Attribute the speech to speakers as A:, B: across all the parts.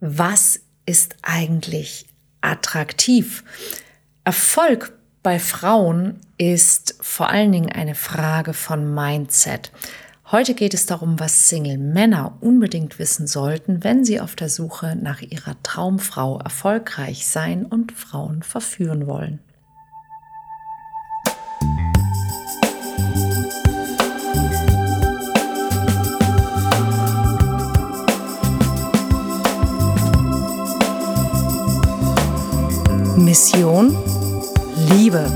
A: was ist eigentlich attraktiv? Erfolg bei Frauen ist vor allen Dingen eine Frage von Mindset. Heute geht es darum, was Single-Männer unbedingt wissen sollten, wenn sie auf der Suche nach ihrer Traumfrau erfolgreich sein und Frauen verführen wollen. Mission Liebe.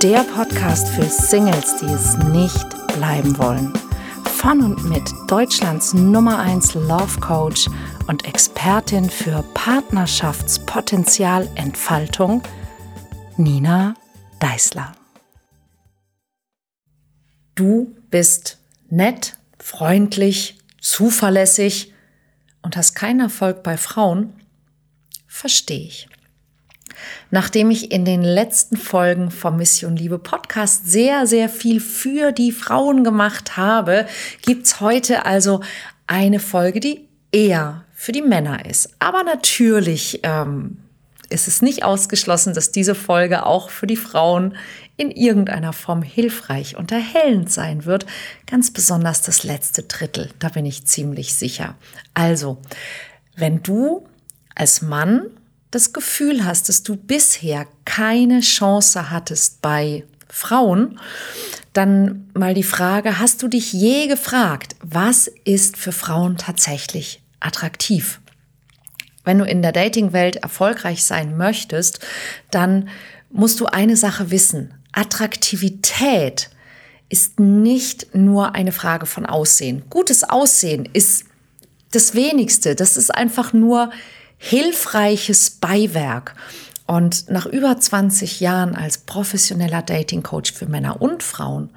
A: Der Podcast für Singles, die es nicht bleiben wollen. Von und mit Deutschlands Nummer 1 Love Coach und Expertin für Partnerschaftspotenzialentfaltung, Nina Deißler. Du bist nett, freundlich, zuverlässig und hast keinen Erfolg bei Frauen? Verstehe ich. Nachdem ich in den letzten Folgen vom Mission Liebe Podcast sehr, sehr viel für die Frauen gemacht habe, gibt's heute also eine Folge, die eher für die Männer ist. Aber natürlich ähm, ist es nicht ausgeschlossen, dass diese Folge auch für die Frauen in irgendeiner Form hilfreich und erhellend sein wird. Ganz besonders das letzte Drittel, da bin ich ziemlich sicher. Also, wenn du als Mann das Gefühl hast, dass du bisher keine Chance hattest bei Frauen, dann mal die Frage, hast du dich je gefragt, was ist für Frauen tatsächlich attraktiv? Wenn du in der Dating-Welt erfolgreich sein möchtest, dann musst du eine Sache wissen. Attraktivität ist nicht nur eine Frage von Aussehen. Gutes Aussehen ist das wenigste. Das ist einfach nur hilfreiches Beiwerk. Und nach über 20 Jahren als professioneller Dating Coach für Männer und Frauen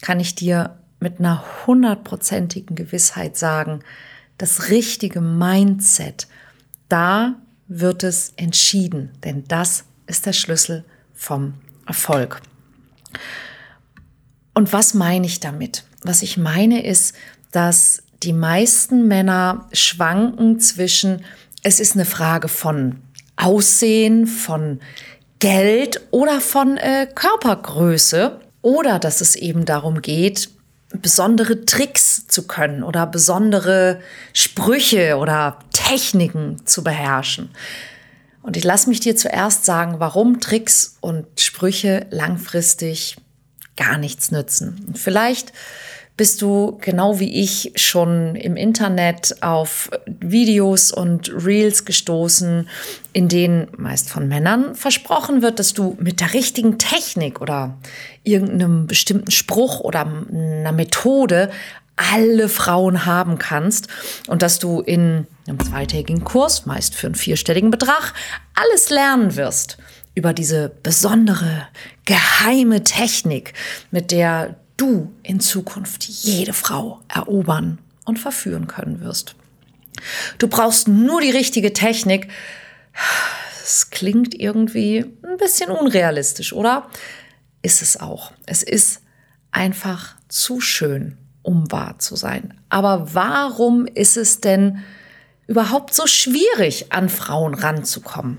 A: kann ich dir mit einer hundertprozentigen Gewissheit sagen, das richtige Mindset, da wird es entschieden, denn das ist der Schlüssel vom Erfolg. Und was meine ich damit? Was ich meine ist, dass die meisten Männer schwanken zwischen es ist eine Frage von Aussehen, von Geld oder von äh, Körpergröße oder dass es eben darum geht, besondere Tricks zu können oder besondere Sprüche oder Techniken zu beherrschen. Und ich lasse mich dir zuerst sagen, warum Tricks und Sprüche langfristig gar nichts nützen. Und vielleicht bist du genau wie ich schon im Internet auf Videos und Reels gestoßen, in denen meist von Männern versprochen wird, dass du mit der richtigen Technik oder irgendeinem bestimmten Spruch oder einer Methode alle Frauen haben kannst und dass du in einem zweitägigen Kurs, meist für einen vierstelligen Betrag, alles lernen wirst über diese besondere, geheime Technik, mit der du in Zukunft jede Frau erobern und verführen können wirst. Du brauchst nur die richtige Technik. Es klingt irgendwie ein bisschen unrealistisch, oder? Ist es auch. Es ist einfach zu schön, um wahr zu sein. Aber warum ist es denn überhaupt so schwierig, an Frauen ranzukommen?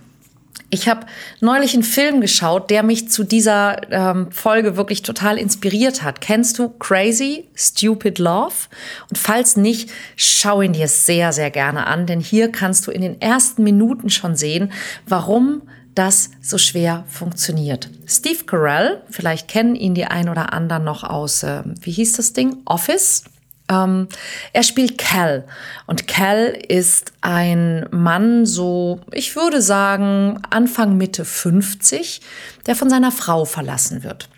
A: Ich habe neulich einen Film geschaut, der mich zu dieser ähm, Folge wirklich total inspiriert hat. Kennst du Crazy Stupid Love? Und falls nicht, schau ihn dir sehr, sehr gerne an, denn hier kannst du in den ersten Minuten schon sehen, warum das so schwer funktioniert. Steve Carell, vielleicht kennen ihn die ein oder anderen noch aus, äh, wie hieß das Ding? Office. Ähm, er spielt Cal und Cal ist ein Mann, so ich würde sagen Anfang Mitte 50, der von seiner Frau verlassen wird.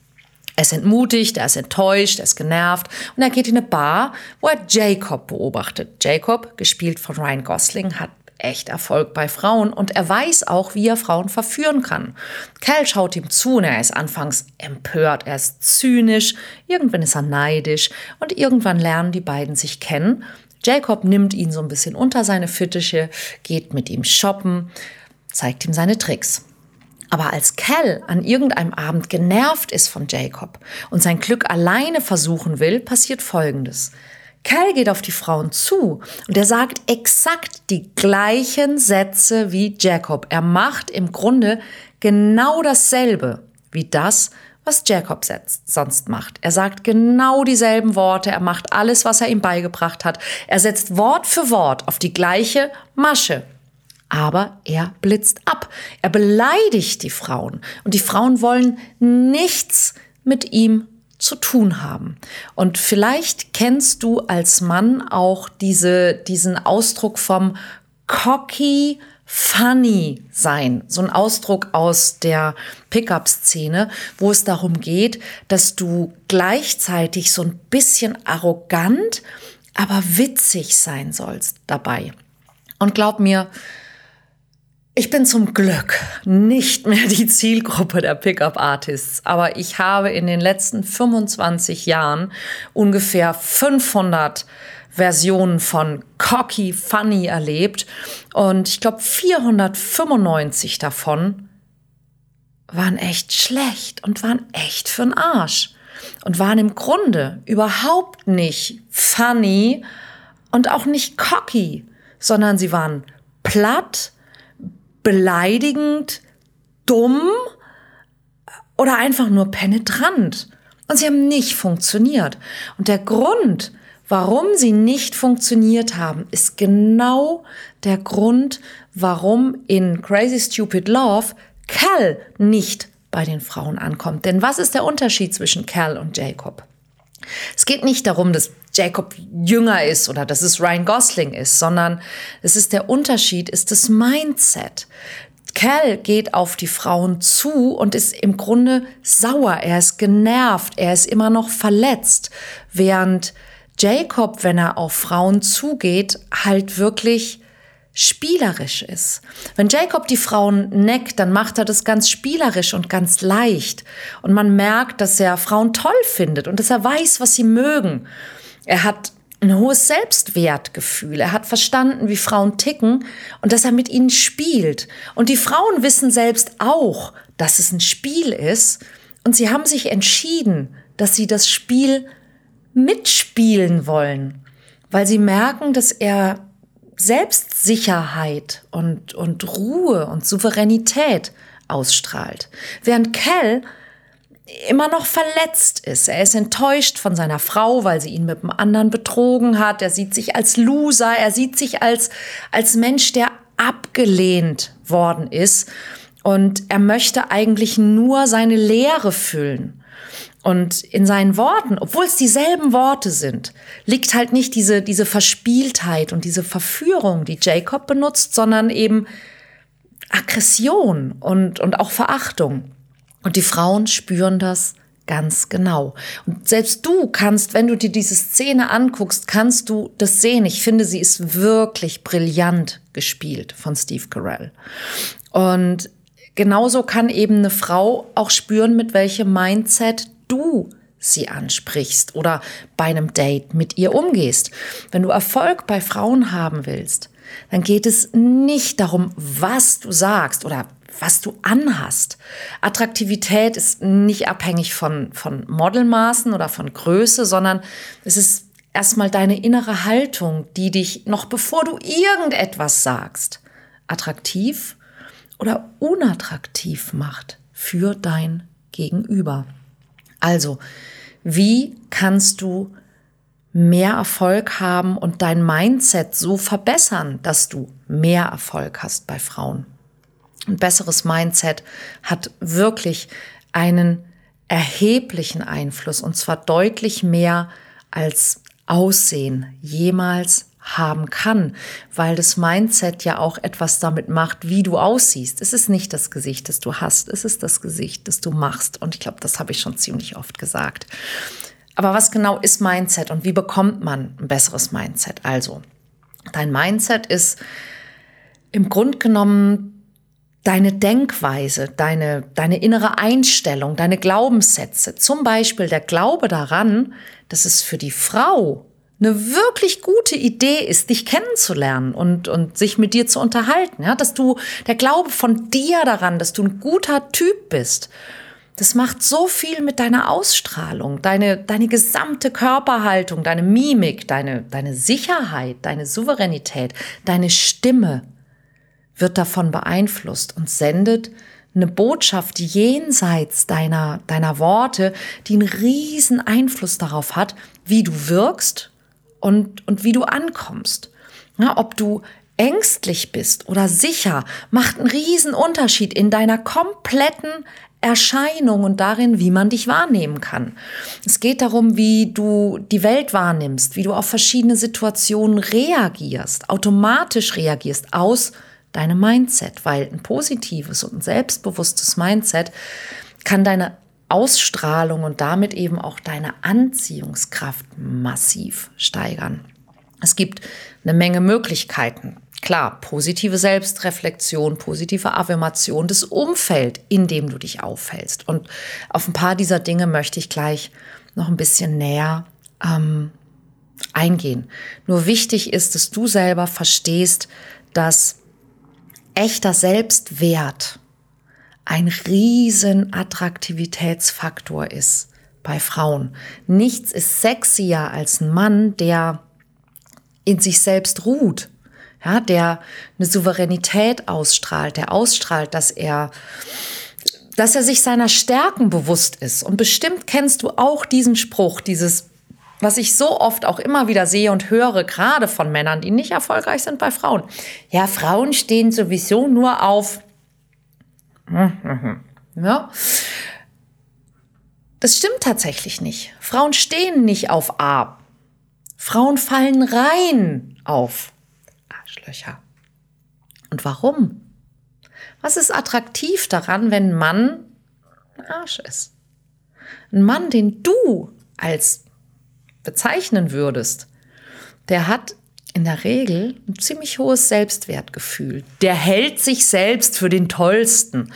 A: Er ist entmutigt, er ist enttäuscht, er ist genervt und er geht in eine Bar, wo er Jacob beobachtet. Jacob, gespielt von Ryan Gosling, hat echt Erfolg bei Frauen und er weiß auch, wie er Frauen verführen kann. Cal schaut ihm zu und er ist anfangs empört, er ist zynisch, irgendwann ist er neidisch und irgendwann lernen die beiden sich kennen. Jacob nimmt ihn so ein bisschen unter seine Fittiche, geht mit ihm shoppen, zeigt ihm seine Tricks. Aber als Cal an irgendeinem Abend genervt ist von Jacob und sein Glück alleine versuchen will, passiert Folgendes. Cal geht auf die Frauen zu und er sagt exakt die gleichen Sätze wie Jacob. Er macht im Grunde genau dasselbe wie das, was Jacob sonst macht. Er sagt genau dieselben Worte, er macht alles, was er ihm beigebracht hat. Er setzt Wort für Wort auf die gleiche Masche. Aber er blitzt ab. Er beleidigt die Frauen. Und die Frauen wollen nichts mit ihm zu tun haben. Und vielleicht kennst du als Mann auch diese, diesen Ausdruck vom cocky funny sein. So ein Ausdruck aus der Pickup-Szene, wo es darum geht, dass du gleichzeitig so ein bisschen arrogant, aber witzig sein sollst dabei. Und glaub mir, ich bin zum Glück nicht mehr die Zielgruppe der Pickup-Artists, aber ich habe in den letzten 25 Jahren ungefähr 500 Versionen von Cocky Funny erlebt und ich glaube 495 davon waren echt schlecht und waren echt für'n Arsch und waren im Grunde überhaupt nicht funny und auch nicht cocky, sondern sie waren platt, beleidigend, dumm oder einfach nur penetrant. Und sie haben nicht funktioniert. Und der Grund, Warum sie nicht funktioniert haben, ist genau der Grund, warum in Crazy Stupid Love Cal nicht bei den Frauen ankommt. Denn was ist der Unterschied zwischen Cal und Jacob? Es geht nicht darum, dass Jacob jünger ist oder dass es Ryan Gosling ist, sondern es ist der Unterschied, ist das Mindset. Cal geht auf die Frauen zu und ist im Grunde sauer, er ist genervt, er ist immer noch verletzt, während Jacob, wenn er auf Frauen zugeht, halt wirklich spielerisch ist. Wenn Jacob die Frauen neckt, dann macht er das ganz spielerisch und ganz leicht. Und man merkt, dass er Frauen toll findet und dass er weiß, was sie mögen. Er hat ein hohes Selbstwertgefühl. Er hat verstanden, wie Frauen ticken und dass er mit ihnen spielt. Und die Frauen wissen selbst auch, dass es ein Spiel ist. Und sie haben sich entschieden, dass sie das Spiel mitspielen wollen, weil sie merken, dass er Selbstsicherheit und, und Ruhe und Souveränität ausstrahlt. Während Cal immer noch verletzt ist. Er ist enttäuscht von seiner Frau, weil sie ihn mit einem anderen betrogen hat. Er sieht sich als Loser. Er sieht sich als, als Mensch, der abgelehnt worden ist. Und er möchte eigentlich nur seine Leere füllen. Und in seinen Worten, obwohl es dieselben Worte sind, liegt halt nicht diese, diese Verspieltheit und diese Verführung, die Jacob benutzt, sondern eben Aggression und, und auch Verachtung. Und die Frauen spüren das ganz genau. Und selbst du kannst, wenn du dir diese Szene anguckst, kannst du das sehen. Ich finde, sie ist wirklich brillant gespielt von Steve Carell. Und genauso kann eben eine Frau auch spüren, mit welchem Mindset du sie ansprichst oder bei einem Date mit ihr umgehst. Wenn du Erfolg bei Frauen haben willst, dann geht es nicht darum, was du sagst oder was du anhast. Attraktivität ist nicht abhängig von, von Modelmaßen oder von Größe, sondern es ist erstmal deine innere Haltung, die dich noch bevor du irgendetwas sagst, attraktiv oder unattraktiv macht für dein Gegenüber. Also, wie kannst du mehr Erfolg haben und dein Mindset so verbessern, dass du mehr Erfolg hast bei Frauen? Ein besseres Mindset hat wirklich einen erheblichen Einfluss und zwar deutlich mehr als Aussehen jemals haben kann, weil das Mindset ja auch etwas damit macht, wie du aussiehst. Es ist nicht das Gesicht, das du hast, es ist das Gesicht, das du machst. Und ich glaube, das habe ich schon ziemlich oft gesagt. Aber was genau ist Mindset und wie bekommt man ein besseres Mindset? Also, dein Mindset ist im Grund genommen deine Denkweise, deine, deine innere Einstellung, deine Glaubenssätze. Zum Beispiel der Glaube daran, dass es für die Frau eine wirklich gute Idee ist, dich kennenzulernen und, und sich mit dir zu unterhalten. Ja? Dass du, der Glaube von dir daran, dass du ein guter Typ bist, Das macht so viel mit deiner Ausstrahlung, deine, deine gesamte Körperhaltung, deine Mimik, deine, deine Sicherheit, deine Souveränität, deine Stimme wird davon beeinflusst und sendet eine Botschaft jenseits deiner, deiner Worte, die einen riesen Einfluss darauf hat, wie du wirkst und, und wie du ankommst. Ja, ob du ängstlich bist oder sicher, macht einen riesen Unterschied in deiner kompletten Erscheinung und darin, wie man dich wahrnehmen kann. Es geht darum, wie du die Welt wahrnimmst, wie du auf verschiedene Situationen reagierst, automatisch reagierst aus deinem Mindset, weil ein positives und ein selbstbewusstes Mindset kann deine Ausstrahlung und damit eben auch deine Anziehungskraft massiv steigern. Es gibt eine Menge Möglichkeiten. Klar, positive Selbstreflexion, positive Affirmation, das Umfeld, in dem du dich aufhältst. Und auf ein paar dieser Dinge möchte ich gleich noch ein bisschen näher ähm, eingehen. Nur wichtig ist, dass du selber verstehst, dass echter Selbstwert ein riesen Attraktivitätsfaktor ist bei Frauen. Nichts ist sexier als ein Mann, der in sich selbst ruht, ja, der eine Souveränität ausstrahlt, der ausstrahlt, dass er dass er sich seiner Stärken bewusst ist. Und bestimmt kennst du auch diesen Spruch, dieses was ich so oft auch immer wieder sehe und höre, gerade von Männern, die nicht erfolgreich sind bei Frauen. Ja, Frauen stehen sowieso nur auf. Ja. Das stimmt tatsächlich nicht. Frauen stehen nicht auf A. Frauen fallen rein auf Arschlöcher. Und warum? Was ist attraktiv daran, wenn ein Mann ein Arsch ist? Ein Mann, den du als bezeichnen würdest, der hat in der Regel ein ziemlich hohes Selbstwertgefühl. Der hält sich selbst für den Tollsten.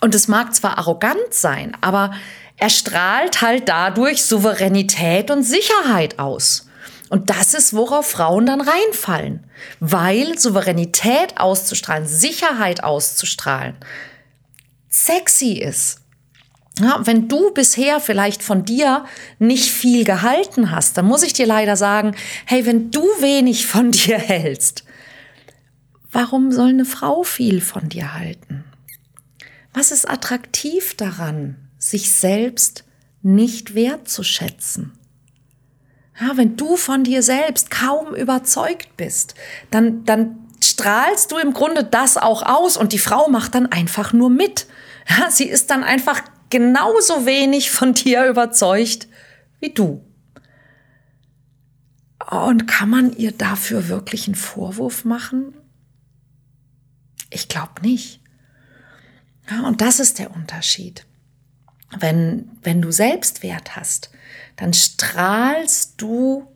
A: Und es mag zwar arrogant sein, aber er strahlt halt dadurch Souveränität und Sicherheit aus. Und das ist, worauf Frauen dann reinfallen. Weil Souveränität auszustrahlen, Sicherheit auszustrahlen, sexy ist. Ja, wenn du bisher vielleicht von dir nicht viel gehalten hast, dann muss ich dir leider sagen, hey, wenn du wenig von dir hältst, warum soll eine Frau viel von dir halten? Was ist attraktiv daran, sich selbst nicht wertzuschätzen? Ja, wenn du von dir selbst kaum überzeugt bist, dann, dann strahlst du im Grunde das auch aus und die Frau macht dann einfach nur mit. Ja, sie ist dann einfach genauso wenig von dir überzeugt wie du. Und kann man ihr dafür wirklich einen Vorwurf machen? Ich glaube nicht. Ja, und das ist der Unterschied. Wenn, wenn du Selbstwert hast, dann strahlst du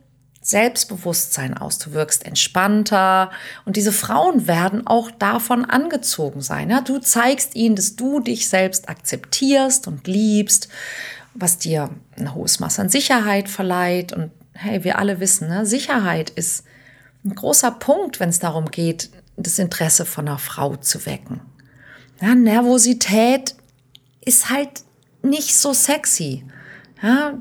A: Selbstbewusstsein aus. Du wirkst entspannter und diese Frauen werden auch davon angezogen sein. Ja? Du zeigst ihnen, dass du dich selbst akzeptierst und liebst, was dir ein hohes Maß an Sicherheit verleiht. Und hey, wir alle wissen, ne? Sicherheit ist ein großer Punkt, wenn es darum geht, das Interesse von einer Frau zu wecken. Ja, Nervosität ist halt nicht so sexy. Ja,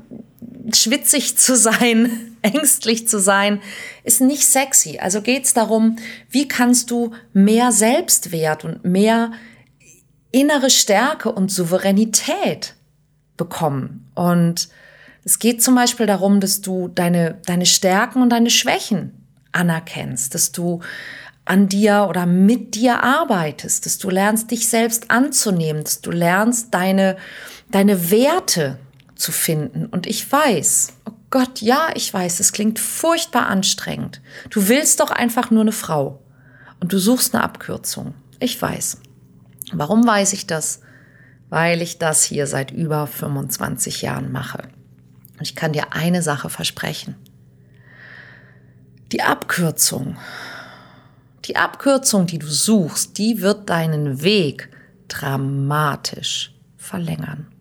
A: schwitzig zu sein, ängstlich zu sein, ist nicht sexy. Also geht es darum, wie kannst du mehr Selbstwert und mehr innere Stärke und Souveränität bekommen. Und es geht zum Beispiel darum, dass du deine, deine Stärken und deine Schwächen anerkennst, dass du an dir oder mit dir arbeitest, dass du lernst, dich selbst anzunehmen, dass du lernst, deine, deine Werte zu finden. Und ich weiß, oh Gott, ja, ich weiß, es klingt furchtbar anstrengend. Du willst doch einfach nur eine Frau. Und du suchst eine Abkürzung. Ich weiß. Warum weiß ich das? Weil ich das hier seit über 25 Jahren mache. Und ich kann dir eine Sache versprechen. Die Abkürzung, die Abkürzung, die du suchst, die wird deinen Weg dramatisch verlängern.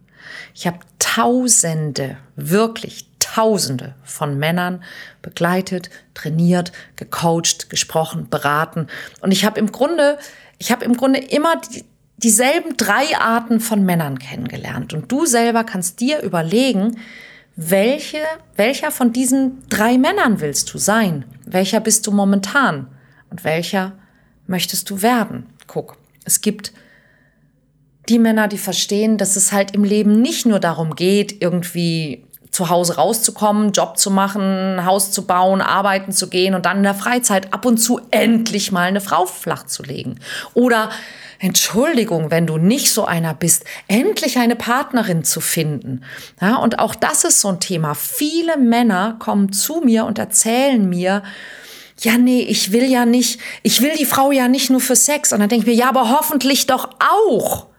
A: Ich habe Tausende, wirklich Tausende von Männern begleitet, trainiert, gecoacht, gesprochen, beraten. Und ich habe im Grunde, ich habe im Grunde immer die, dieselben drei Arten von Männern kennengelernt. Und du selber kannst dir überlegen, welche, welcher von diesen drei Männern willst du sein? Welcher bist du momentan? Und welcher möchtest du werden? Guck, es gibt die Männer, die verstehen, dass es halt im Leben nicht nur darum geht, irgendwie zu Hause rauszukommen, Job zu machen, Haus zu bauen, arbeiten zu gehen und dann in der Freizeit ab und zu endlich mal eine Frau flach zu legen. Oder Entschuldigung, wenn du nicht so einer bist, endlich eine Partnerin zu finden. Ja, und auch das ist so ein Thema. Viele Männer kommen zu mir und erzählen mir, ja, nee, ich will ja nicht, ich will die Frau ja nicht nur für Sex. Und dann denke ich mir, ja, aber hoffentlich doch auch.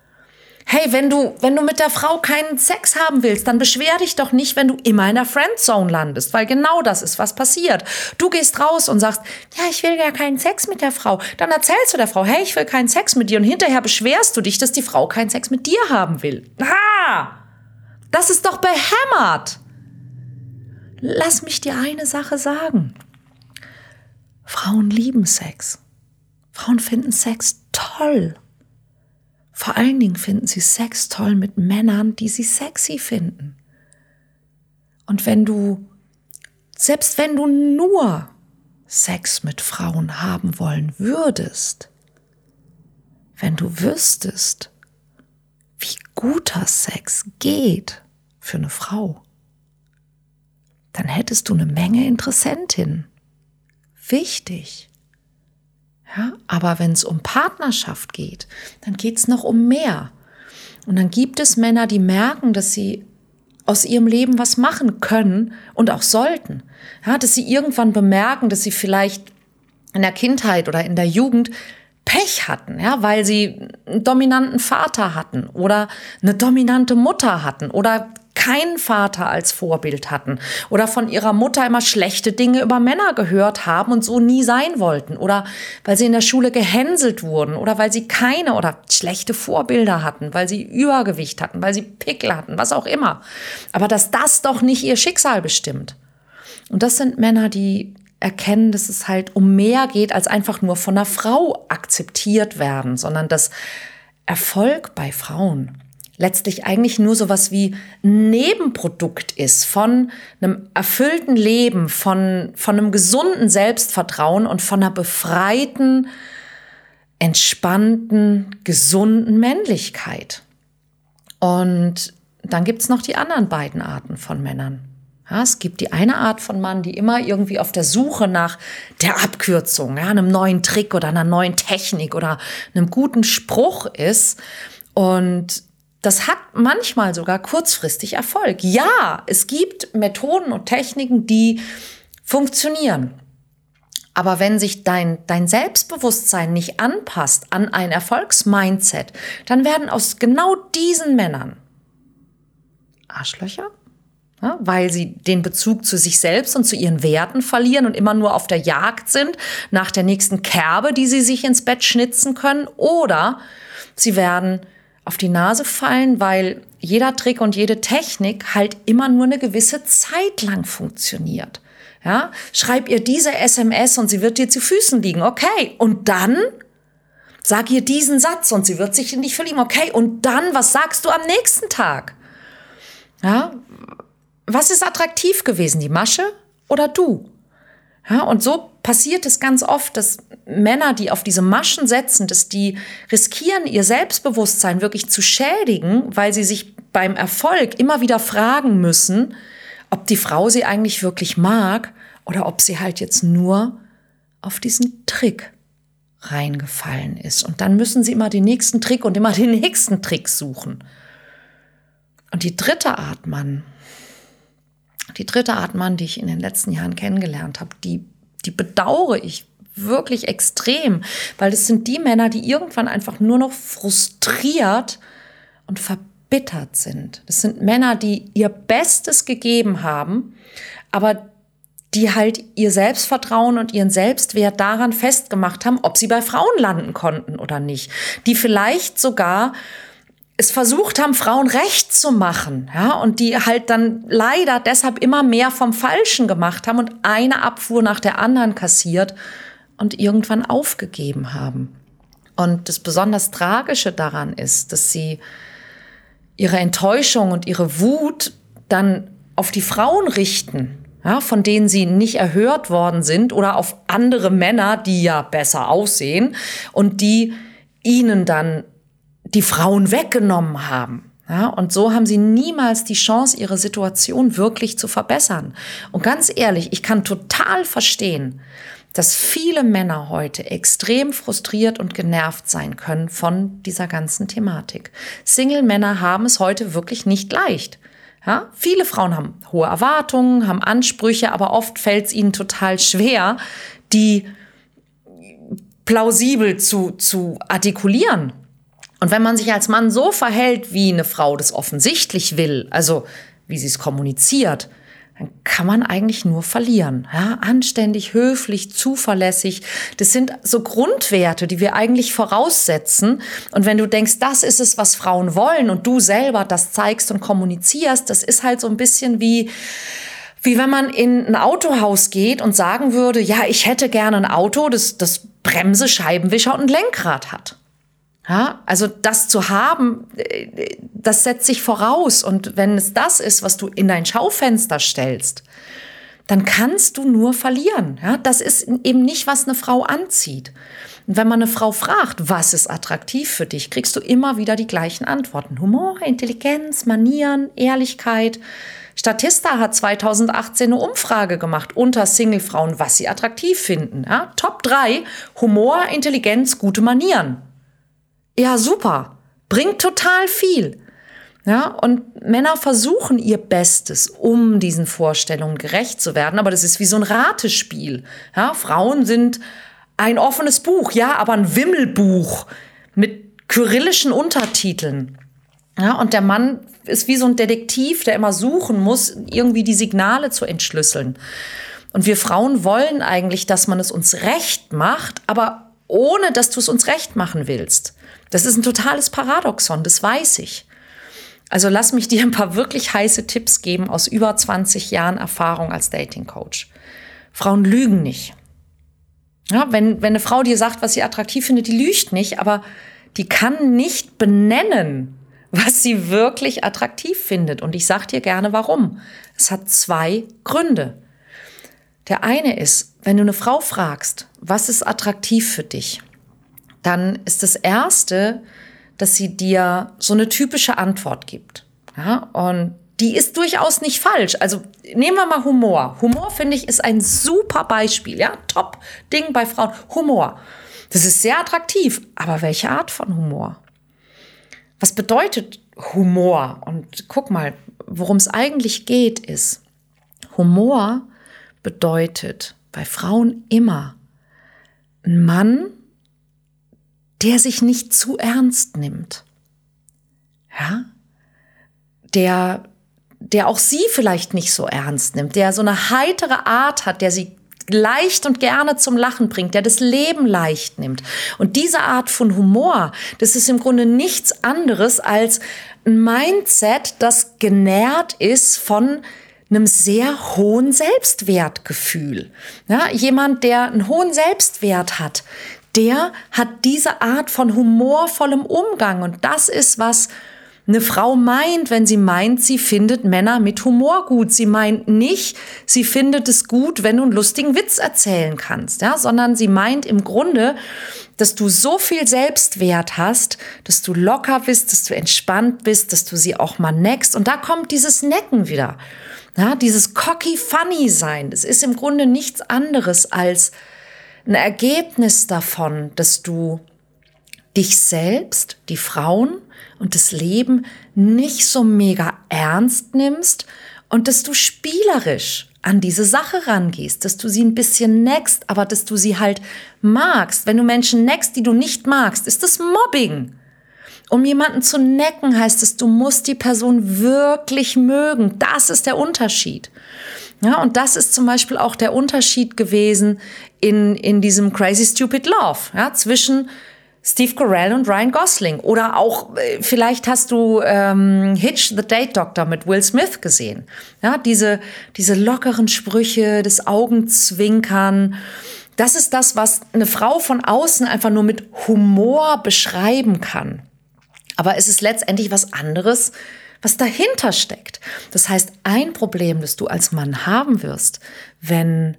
A: Hey, wenn du, wenn du mit der Frau keinen Sex haben willst, dann beschwer dich doch nicht, wenn du immer in der Friendzone landest, weil genau das ist, was passiert. Du gehst raus und sagst, ja, ich will ja keinen Sex mit der Frau. Dann erzählst du der Frau, hey, ich will keinen Sex mit dir und hinterher beschwerst du dich, dass die Frau keinen Sex mit dir haben will. Ha! Das ist doch behämmert. Lass mich dir eine Sache sagen. Frauen lieben Sex. Frauen finden Sex toll. Vor allen Dingen finden sie Sex toll mit Männern, die sie sexy finden. Und wenn du, selbst wenn du nur Sex mit Frauen haben wollen würdest, wenn du wüsstest, wie guter Sex geht für eine Frau, dann hättest du eine Menge Interessentinnen. Wichtig. Ja, aber wenn es um Partnerschaft geht, dann geht es noch um mehr. Und dann gibt es Männer, die merken, dass sie aus ihrem Leben was machen können und auch sollten. Ja, dass sie irgendwann bemerken, dass sie vielleicht in der Kindheit oder in der Jugend Pech hatten, ja, weil sie einen dominanten Vater hatten oder eine dominante Mutter hatten oder keinen Vater als Vorbild hatten oder von ihrer Mutter immer schlechte Dinge über Männer gehört haben und so nie sein wollten oder weil sie in der Schule gehänselt wurden oder weil sie keine oder schlechte Vorbilder hatten, weil sie Übergewicht hatten, weil sie Pickel hatten, was auch immer. Aber dass das doch nicht ihr Schicksal bestimmt. Und das sind Männer, die erkennen, dass es halt um mehr geht als einfach nur von einer Frau akzeptiert werden, sondern dass Erfolg bei Frauen letztlich eigentlich nur so was wie ein Nebenprodukt ist von einem erfüllten Leben, von, von einem gesunden Selbstvertrauen und von einer befreiten, entspannten, gesunden Männlichkeit. Und dann gibt's noch die anderen beiden Arten von Männern. Ja, es gibt die eine Art von Mann, die immer irgendwie auf der Suche nach der Abkürzung, ja, einem neuen Trick oder einer neuen Technik oder einem guten Spruch ist. Und das hat manchmal sogar kurzfristig Erfolg. Ja, es gibt Methoden und Techniken, die funktionieren. Aber wenn sich dein, dein Selbstbewusstsein nicht anpasst an ein Erfolgsmindset, dann werden aus genau diesen Männern Arschlöcher, ja, weil sie den Bezug zu sich selbst und zu ihren Werten verlieren und immer nur auf der Jagd sind nach der nächsten Kerbe, die sie sich ins Bett schnitzen können, oder sie werden auf die Nase fallen, weil jeder Trick und jede Technik halt immer nur eine gewisse Zeit lang funktioniert. Ja, schreib ihr diese SMS und sie wird dir zu Füßen liegen. Okay. Und dann sag ihr diesen Satz und sie wird sich in dich verlieben. Okay. Und dann, was sagst du am nächsten Tag? Ja, was ist attraktiv gewesen? Die Masche oder du? Ja, und so passiert es ganz oft, dass Männer, die auf diese Maschen setzen, dass die riskieren, ihr Selbstbewusstsein wirklich zu schädigen, weil sie sich beim Erfolg immer wieder fragen müssen, ob die Frau sie eigentlich wirklich mag oder ob sie halt jetzt nur auf diesen Trick reingefallen ist. Und dann müssen sie immer den nächsten Trick und immer den nächsten Trick suchen. Und die dritte Art Mann, die dritte Art Mann, die ich in den letzten Jahren kennengelernt habe, die, die bedauere ich wirklich extrem, weil das sind die Männer, die irgendwann einfach nur noch frustriert und verbittert sind. Das sind Männer, die ihr Bestes gegeben haben, aber die halt ihr Selbstvertrauen und ihren Selbstwert daran festgemacht haben, ob sie bei Frauen landen konnten oder nicht. Die vielleicht sogar es versucht haben, Frauen recht zu machen, ja, und die halt dann leider deshalb immer mehr vom Falschen gemacht haben und eine Abfuhr nach der anderen kassiert und irgendwann aufgegeben haben. Und das besonders Tragische daran ist, dass sie ihre Enttäuschung und ihre Wut dann auf die Frauen richten, ja, von denen sie nicht erhört worden sind oder auf andere Männer, die ja besser aussehen und die ihnen dann die Frauen weggenommen haben. Ja, und so haben sie niemals die Chance, ihre Situation wirklich zu verbessern. Und ganz ehrlich, ich kann total verstehen, dass viele Männer heute extrem frustriert und genervt sein können von dieser ganzen Thematik. Single-Männer haben es heute wirklich nicht leicht. Ja, viele Frauen haben hohe Erwartungen, haben Ansprüche, aber oft fällt es ihnen total schwer, die plausibel zu, zu artikulieren. Und wenn man sich als Mann so verhält, wie eine Frau das offensichtlich will, also wie sie es kommuniziert, dann kann man eigentlich nur verlieren. Ja, anständig, höflich, zuverlässig. Das sind so Grundwerte, die wir eigentlich voraussetzen. Und wenn du denkst, das ist es, was Frauen wollen und du selber das zeigst und kommunizierst, das ist halt so ein bisschen wie, wie wenn man in ein Autohaus geht und sagen würde, ja, ich hätte gerne ein Auto, das, das Bremse, Scheibenwischer und ein Lenkrad hat. Ja, also das zu haben, äh, das setzt sich voraus. Und wenn es das ist, was du in dein Schaufenster stellst, dann kannst du nur verlieren. Ja, das ist eben nicht, was eine Frau anzieht. Und wenn man eine Frau fragt, was ist attraktiv für dich, kriegst du immer wieder die gleichen Antworten. Humor, Intelligenz, Manieren, Ehrlichkeit. Statista hat 2018 eine Umfrage gemacht unter Singlefrauen, was sie attraktiv finden. Ja, Top 3, Humor, Intelligenz, gute Manieren. Ja, super. Bringt total viel. Ja, und Männer versuchen ihr Bestes, um diesen Vorstellungen gerecht zu werden, aber das ist wie so ein Ratespiel. Ja, Frauen sind ein offenes Buch, ja, aber ein Wimmelbuch mit kyrillischen Untertiteln. Ja, und der Mann ist wie so ein Detektiv, der immer suchen muss, irgendwie die Signale zu entschlüsseln. Und wir Frauen wollen eigentlich, dass man es uns recht macht, aber ohne dass du es uns recht machen willst. Das ist ein totales Paradoxon, das weiß ich. Also lass mich dir ein paar wirklich heiße Tipps geben aus über 20 Jahren Erfahrung als Dating Coach. Frauen lügen nicht. Ja, wenn, wenn eine Frau dir sagt, was sie attraktiv findet, die lügt nicht, aber die kann nicht benennen, was sie wirklich attraktiv findet. Und ich sage dir gerne warum. Es hat zwei Gründe. Der eine ist, wenn du eine Frau fragst, was ist attraktiv für dich, dann ist das Erste, dass sie dir so eine typische Antwort gibt. Ja, und die ist durchaus nicht falsch. Also nehmen wir mal Humor. Humor, finde ich, ist ein super Beispiel. Ja, top Ding bei Frauen. Humor. Das ist sehr attraktiv. Aber welche Art von Humor? Was bedeutet Humor? Und guck mal, worum es eigentlich geht, ist, Humor bedeutet bei Frauen immer, ein Mann der sich nicht zu ernst nimmt. Ja? Der, der auch sie vielleicht nicht so ernst nimmt, der so eine heitere Art hat, der sie leicht und gerne zum Lachen bringt, der das Leben leicht nimmt. Und diese Art von Humor, das ist im Grunde nichts anderes als ein Mindset, das genährt ist von einem sehr hohen Selbstwertgefühl. Ja, jemand, der einen hohen Selbstwert hat, der hat diese Art von humorvollem Umgang. Und das ist, was eine Frau meint, wenn sie meint, sie findet Männer mit Humor gut. Sie meint nicht, sie findet es gut, wenn du einen lustigen Witz erzählen kannst, ja, sondern sie meint im Grunde, dass du so viel Selbstwert hast, dass du locker bist, dass du entspannt bist, dass du sie auch mal neckst. Und da kommt dieses Necken wieder. Ja, dieses cocky funny sein. Das ist im Grunde nichts anderes als ein Ergebnis davon, dass du dich selbst, die Frauen und das Leben nicht so mega ernst nimmst und dass du spielerisch an diese Sache rangehst, dass du sie ein bisschen neckst, aber dass du sie halt magst. Wenn du Menschen neckst, die du nicht magst, ist das Mobbing. Um jemanden zu necken heißt es, du musst die Person wirklich mögen. Das ist der Unterschied. Ja, und das ist zum Beispiel auch der Unterschied gewesen in, in diesem Crazy Stupid Love ja, zwischen Steve Carell und Ryan Gosling. Oder auch, äh, vielleicht hast du ähm, Hitch the Date Doctor mit Will Smith gesehen. Ja, diese, diese lockeren Sprüche, das Augenzwinkern, Das ist das, was eine Frau von außen einfach nur mit Humor beschreiben kann. Aber es ist letztendlich was anderes, was dahinter steckt. Das heißt, ein Problem, das du als Mann haben wirst, wenn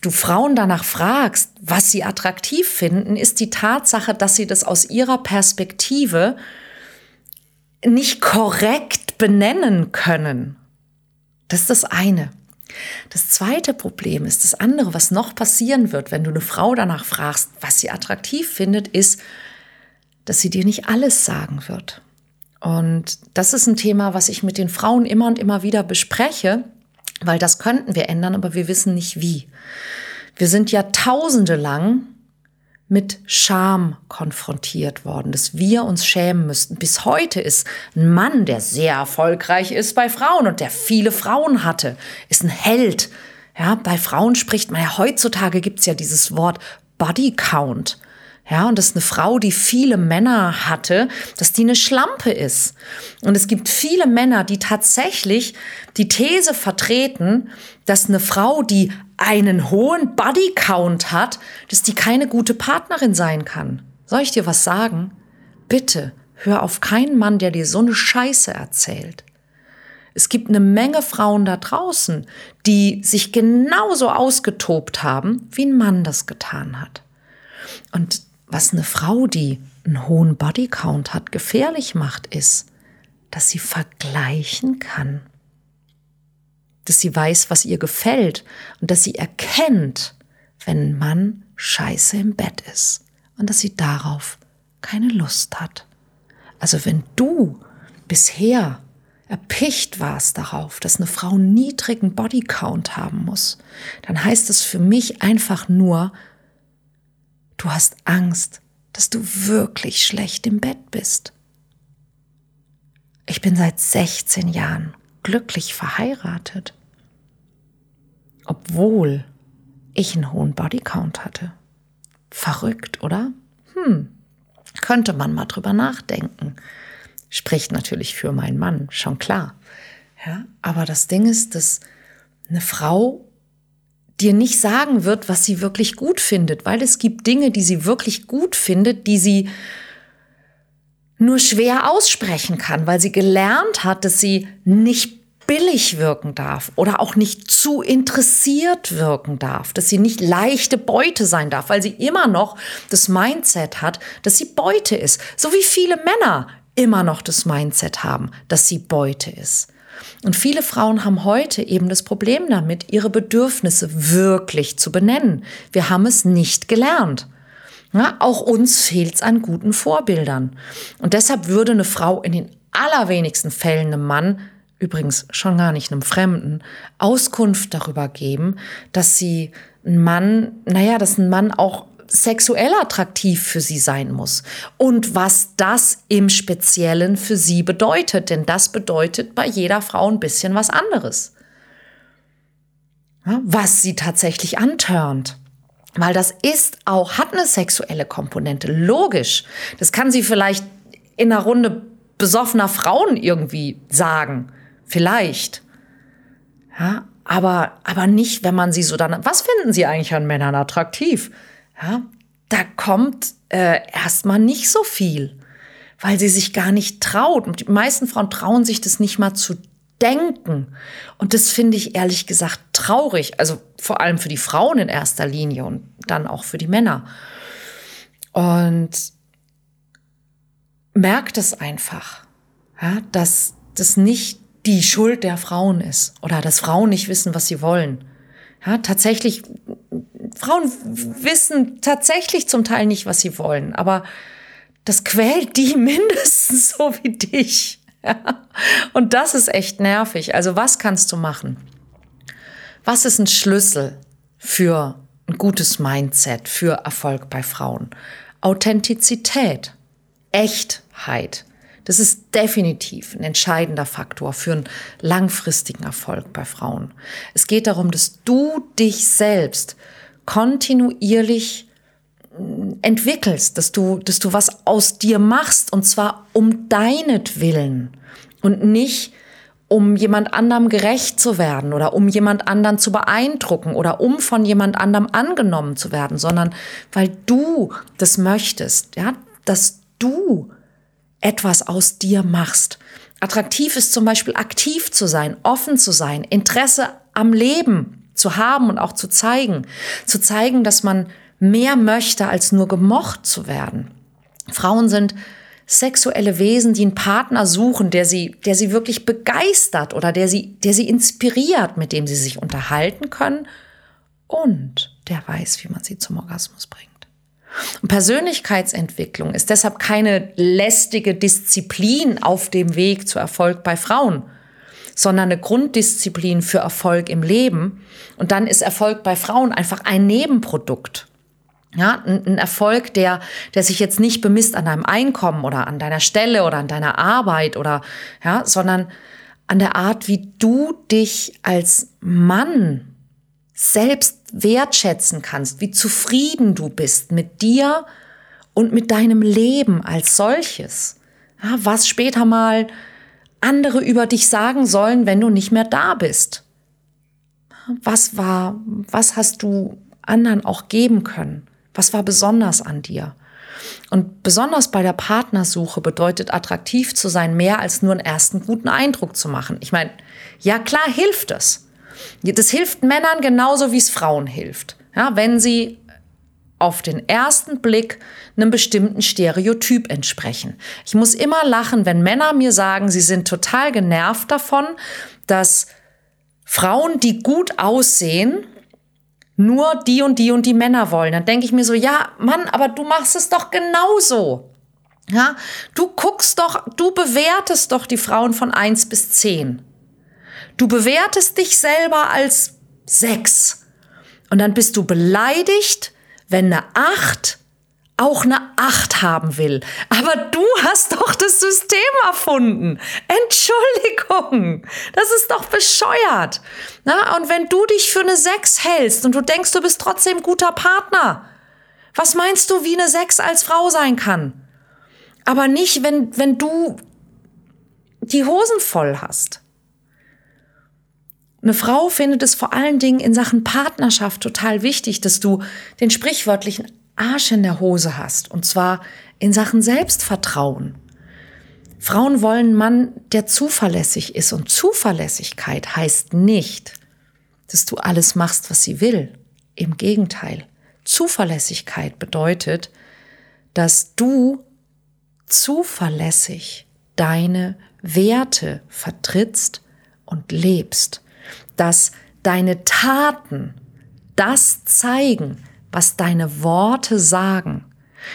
A: du Frauen danach fragst, was sie attraktiv finden, ist die Tatsache, dass sie das aus ihrer Perspektive nicht korrekt benennen können. Das ist das eine. Das zweite Problem ist, das andere, was noch passieren wird, wenn du eine Frau danach fragst, was sie attraktiv findet, ist, dass sie dir nicht alles sagen wird. Und das ist ein Thema, was ich mit den Frauen immer und immer wieder bespreche, weil das könnten wir ändern, aber wir wissen nicht wie. Wir sind Jahrtausende lang mit Scham konfrontiert worden, dass wir uns schämen müssten. Bis heute ist ein Mann, der sehr erfolgreich ist bei Frauen und der viele Frauen hatte, ist ein Held. Ja, bei Frauen spricht man ja heutzutage gibt's ja dieses Wort Body Count. Ja, und das ist eine Frau, die viele Männer hatte, dass die eine Schlampe ist. Und es gibt viele Männer, die tatsächlich die These vertreten, dass eine Frau, die einen hohen Bodycount hat, dass die keine gute Partnerin sein kann. Soll ich dir was sagen? Bitte hör auf keinen Mann, der dir so eine Scheiße erzählt. Es gibt eine Menge Frauen da draußen, die sich genauso ausgetobt haben, wie ein Mann das getan hat. Und was eine Frau, die einen hohen Bodycount hat, gefährlich macht, ist, dass sie vergleichen kann. Dass sie weiß, was ihr gefällt und dass sie erkennt, wenn ein Mann scheiße im Bett ist und dass sie darauf keine Lust hat. Also wenn du bisher erpicht warst darauf, dass eine Frau niedrigen Bodycount haben muss, dann heißt es für mich einfach nur, Du hast Angst, dass du wirklich schlecht im Bett bist. Ich bin seit 16 Jahren glücklich verheiratet, obwohl ich einen hohen Bodycount hatte. Verrückt, oder? Hm, könnte man mal drüber nachdenken. Spricht natürlich für meinen Mann, schon klar. Ja, aber das Ding ist, dass eine Frau dir nicht sagen wird, was sie wirklich gut findet, weil es gibt Dinge, die sie wirklich gut findet, die sie nur schwer aussprechen kann, weil sie gelernt hat, dass sie nicht billig wirken darf oder auch nicht zu interessiert wirken darf, dass sie nicht leichte Beute sein darf, weil sie immer noch das Mindset hat, dass sie Beute ist, so wie viele Männer immer noch das Mindset haben, dass sie Beute ist. Und viele Frauen haben heute eben das Problem damit, ihre Bedürfnisse wirklich zu benennen. Wir haben es nicht gelernt. Ja, auch uns fehlt es an guten Vorbildern. Und deshalb würde eine Frau in den allerwenigsten Fällen einem Mann, übrigens schon gar nicht einem Fremden, Auskunft darüber geben, dass sie ein Mann, naja, dass ein Mann auch sexuell attraktiv für sie sein muss und was das im Speziellen für sie bedeutet, denn das bedeutet bei jeder Frau ein bisschen was anderes. was sie tatsächlich antörnt. Weil das ist auch, hat eine sexuelle Komponente, logisch. Das kann sie vielleicht in einer Runde besoffener Frauen irgendwie sagen. Vielleicht. Ja, aber, aber nicht, wenn man sie so dann, was finden sie eigentlich an Männern attraktiv? Ja, da kommt äh, erstmal nicht so viel, weil sie sich gar nicht traut. Und die meisten Frauen trauen sich das nicht mal zu denken. Und das finde ich ehrlich gesagt traurig. Also vor allem für die Frauen in erster Linie und dann auch für die Männer. Und merkt es einfach, ja, dass das nicht die Schuld der Frauen ist oder dass Frauen nicht wissen, was sie wollen. Ja, tatsächlich Frauen wissen tatsächlich zum Teil nicht, was sie wollen, aber das quält die mindestens so wie dich. Und das ist echt nervig. Also was kannst du machen? Was ist ein Schlüssel für ein gutes Mindset, für Erfolg bei Frauen? Authentizität, Echtheit. Das ist definitiv ein entscheidender Faktor für einen langfristigen Erfolg bei Frauen. Es geht darum, dass du dich selbst kontinuierlich mm, entwickelst, dass du, dass du was aus dir machst und zwar um deinetwillen und nicht um jemand anderem gerecht zu werden oder um jemand anderen zu beeindrucken oder um von jemand anderem angenommen zu werden, sondern weil du das möchtest, ja, dass du etwas aus dir machst. Attraktiv ist zum Beispiel aktiv zu sein, offen zu sein, Interesse am Leben zu haben und auch zu zeigen. Zu zeigen, dass man mehr möchte, als nur gemocht zu werden. Frauen sind sexuelle Wesen, die einen Partner suchen, der sie, der sie wirklich begeistert oder der sie, der sie inspiriert, mit dem sie sich unterhalten können und der weiß, wie man sie zum Orgasmus bringt. Und Persönlichkeitsentwicklung ist deshalb keine lästige Disziplin auf dem Weg zu Erfolg bei Frauen, sondern eine Grunddisziplin für Erfolg im Leben. Und dann ist Erfolg bei Frauen einfach ein Nebenprodukt. Ja, ein Erfolg, der, der sich jetzt nicht bemisst an deinem Einkommen oder an deiner Stelle oder an deiner Arbeit oder, ja, sondern an der Art, wie du dich als Mann selbst wertschätzen kannst, wie zufrieden du bist mit dir und mit deinem Leben als solches. Ja, was später mal andere über dich sagen sollen, wenn du nicht mehr da bist. Was war, was hast du anderen auch geben können? Was war besonders an dir? Und besonders bei der Partnersuche bedeutet attraktiv zu sein mehr als nur einen ersten guten Eindruck zu machen. Ich meine, ja klar hilft es. Das hilft Männern genauso wie es Frauen hilft. Ja, wenn sie auf den ersten Blick einem bestimmten Stereotyp entsprechen. Ich muss immer lachen, wenn Männer mir sagen, sie sind total genervt davon, dass Frauen, die gut aussehen, nur die und die und die Männer wollen. Dann denke ich mir so, ja, Mann, aber du machst es doch genauso. Ja, du guckst doch, du bewertest doch die Frauen von eins bis zehn. Du bewertest dich selber als sechs. Und dann bist du beleidigt, wenn eine acht auch eine Acht haben will. Aber du hast doch das System erfunden. Entschuldigung, das ist doch bescheuert. Na, und wenn du dich für eine Sechs hältst und du denkst, du bist trotzdem guter Partner, was meinst du, wie eine Sechs als Frau sein kann? Aber nicht, wenn, wenn du die Hosen voll hast. Eine Frau findet es vor allen Dingen in Sachen Partnerschaft total wichtig, dass du den sprichwörtlichen Arsch in der Hose hast. Und zwar in Sachen Selbstvertrauen. Frauen wollen einen Mann, der zuverlässig ist. Und Zuverlässigkeit heißt nicht, dass du alles machst, was sie will. Im Gegenteil. Zuverlässigkeit bedeutet, dass du zuverlässig deine Werte vertrittst und lebst. Dass deine Taten das zeigen, was deine Worte sagen,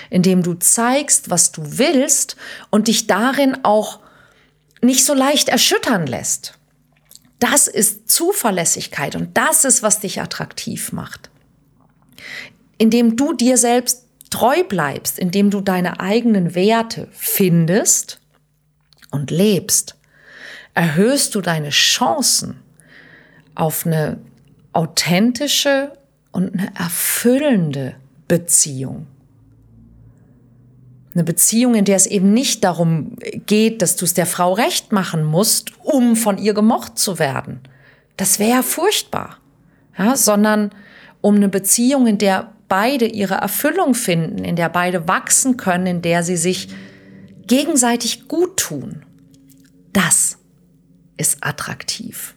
A: indem du zeigst, was du willst und dich darin auch nicht so leicht erschüttern lässt. Das ist Zuverlässigkeit und das ist, was dich attraktiv macht. Indem du dir selbst treu bleibst, indem du deine eigenen Werte findest und lebst, erhöhst du deine Chancen auf eine authentische und eine erfüllende Beziehung. Eine Beziehung, in der es eben nicht darum geht, dass du es der Frau recht machen musst, um von ihr gemocht zu werden. Das wäre ja furchtbar. Ja, sondern um eine Beziehung, in der beide ihre Erfüllung finden, in der beide wachsen können, in der sie sich gegenseitig gut tun. Das ist attraktiv.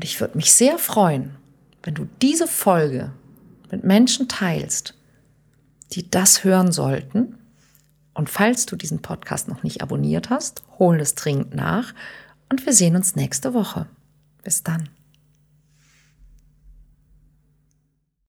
A: Und ich würde mich sehr freuen, wenn du diese Folge mit Menschen teilst, die das hören sollten, und falls du diesen Podcast noch nicht abonniert hast, hol es dringend nach und wir sehen uns nächste Woche. Bis dann.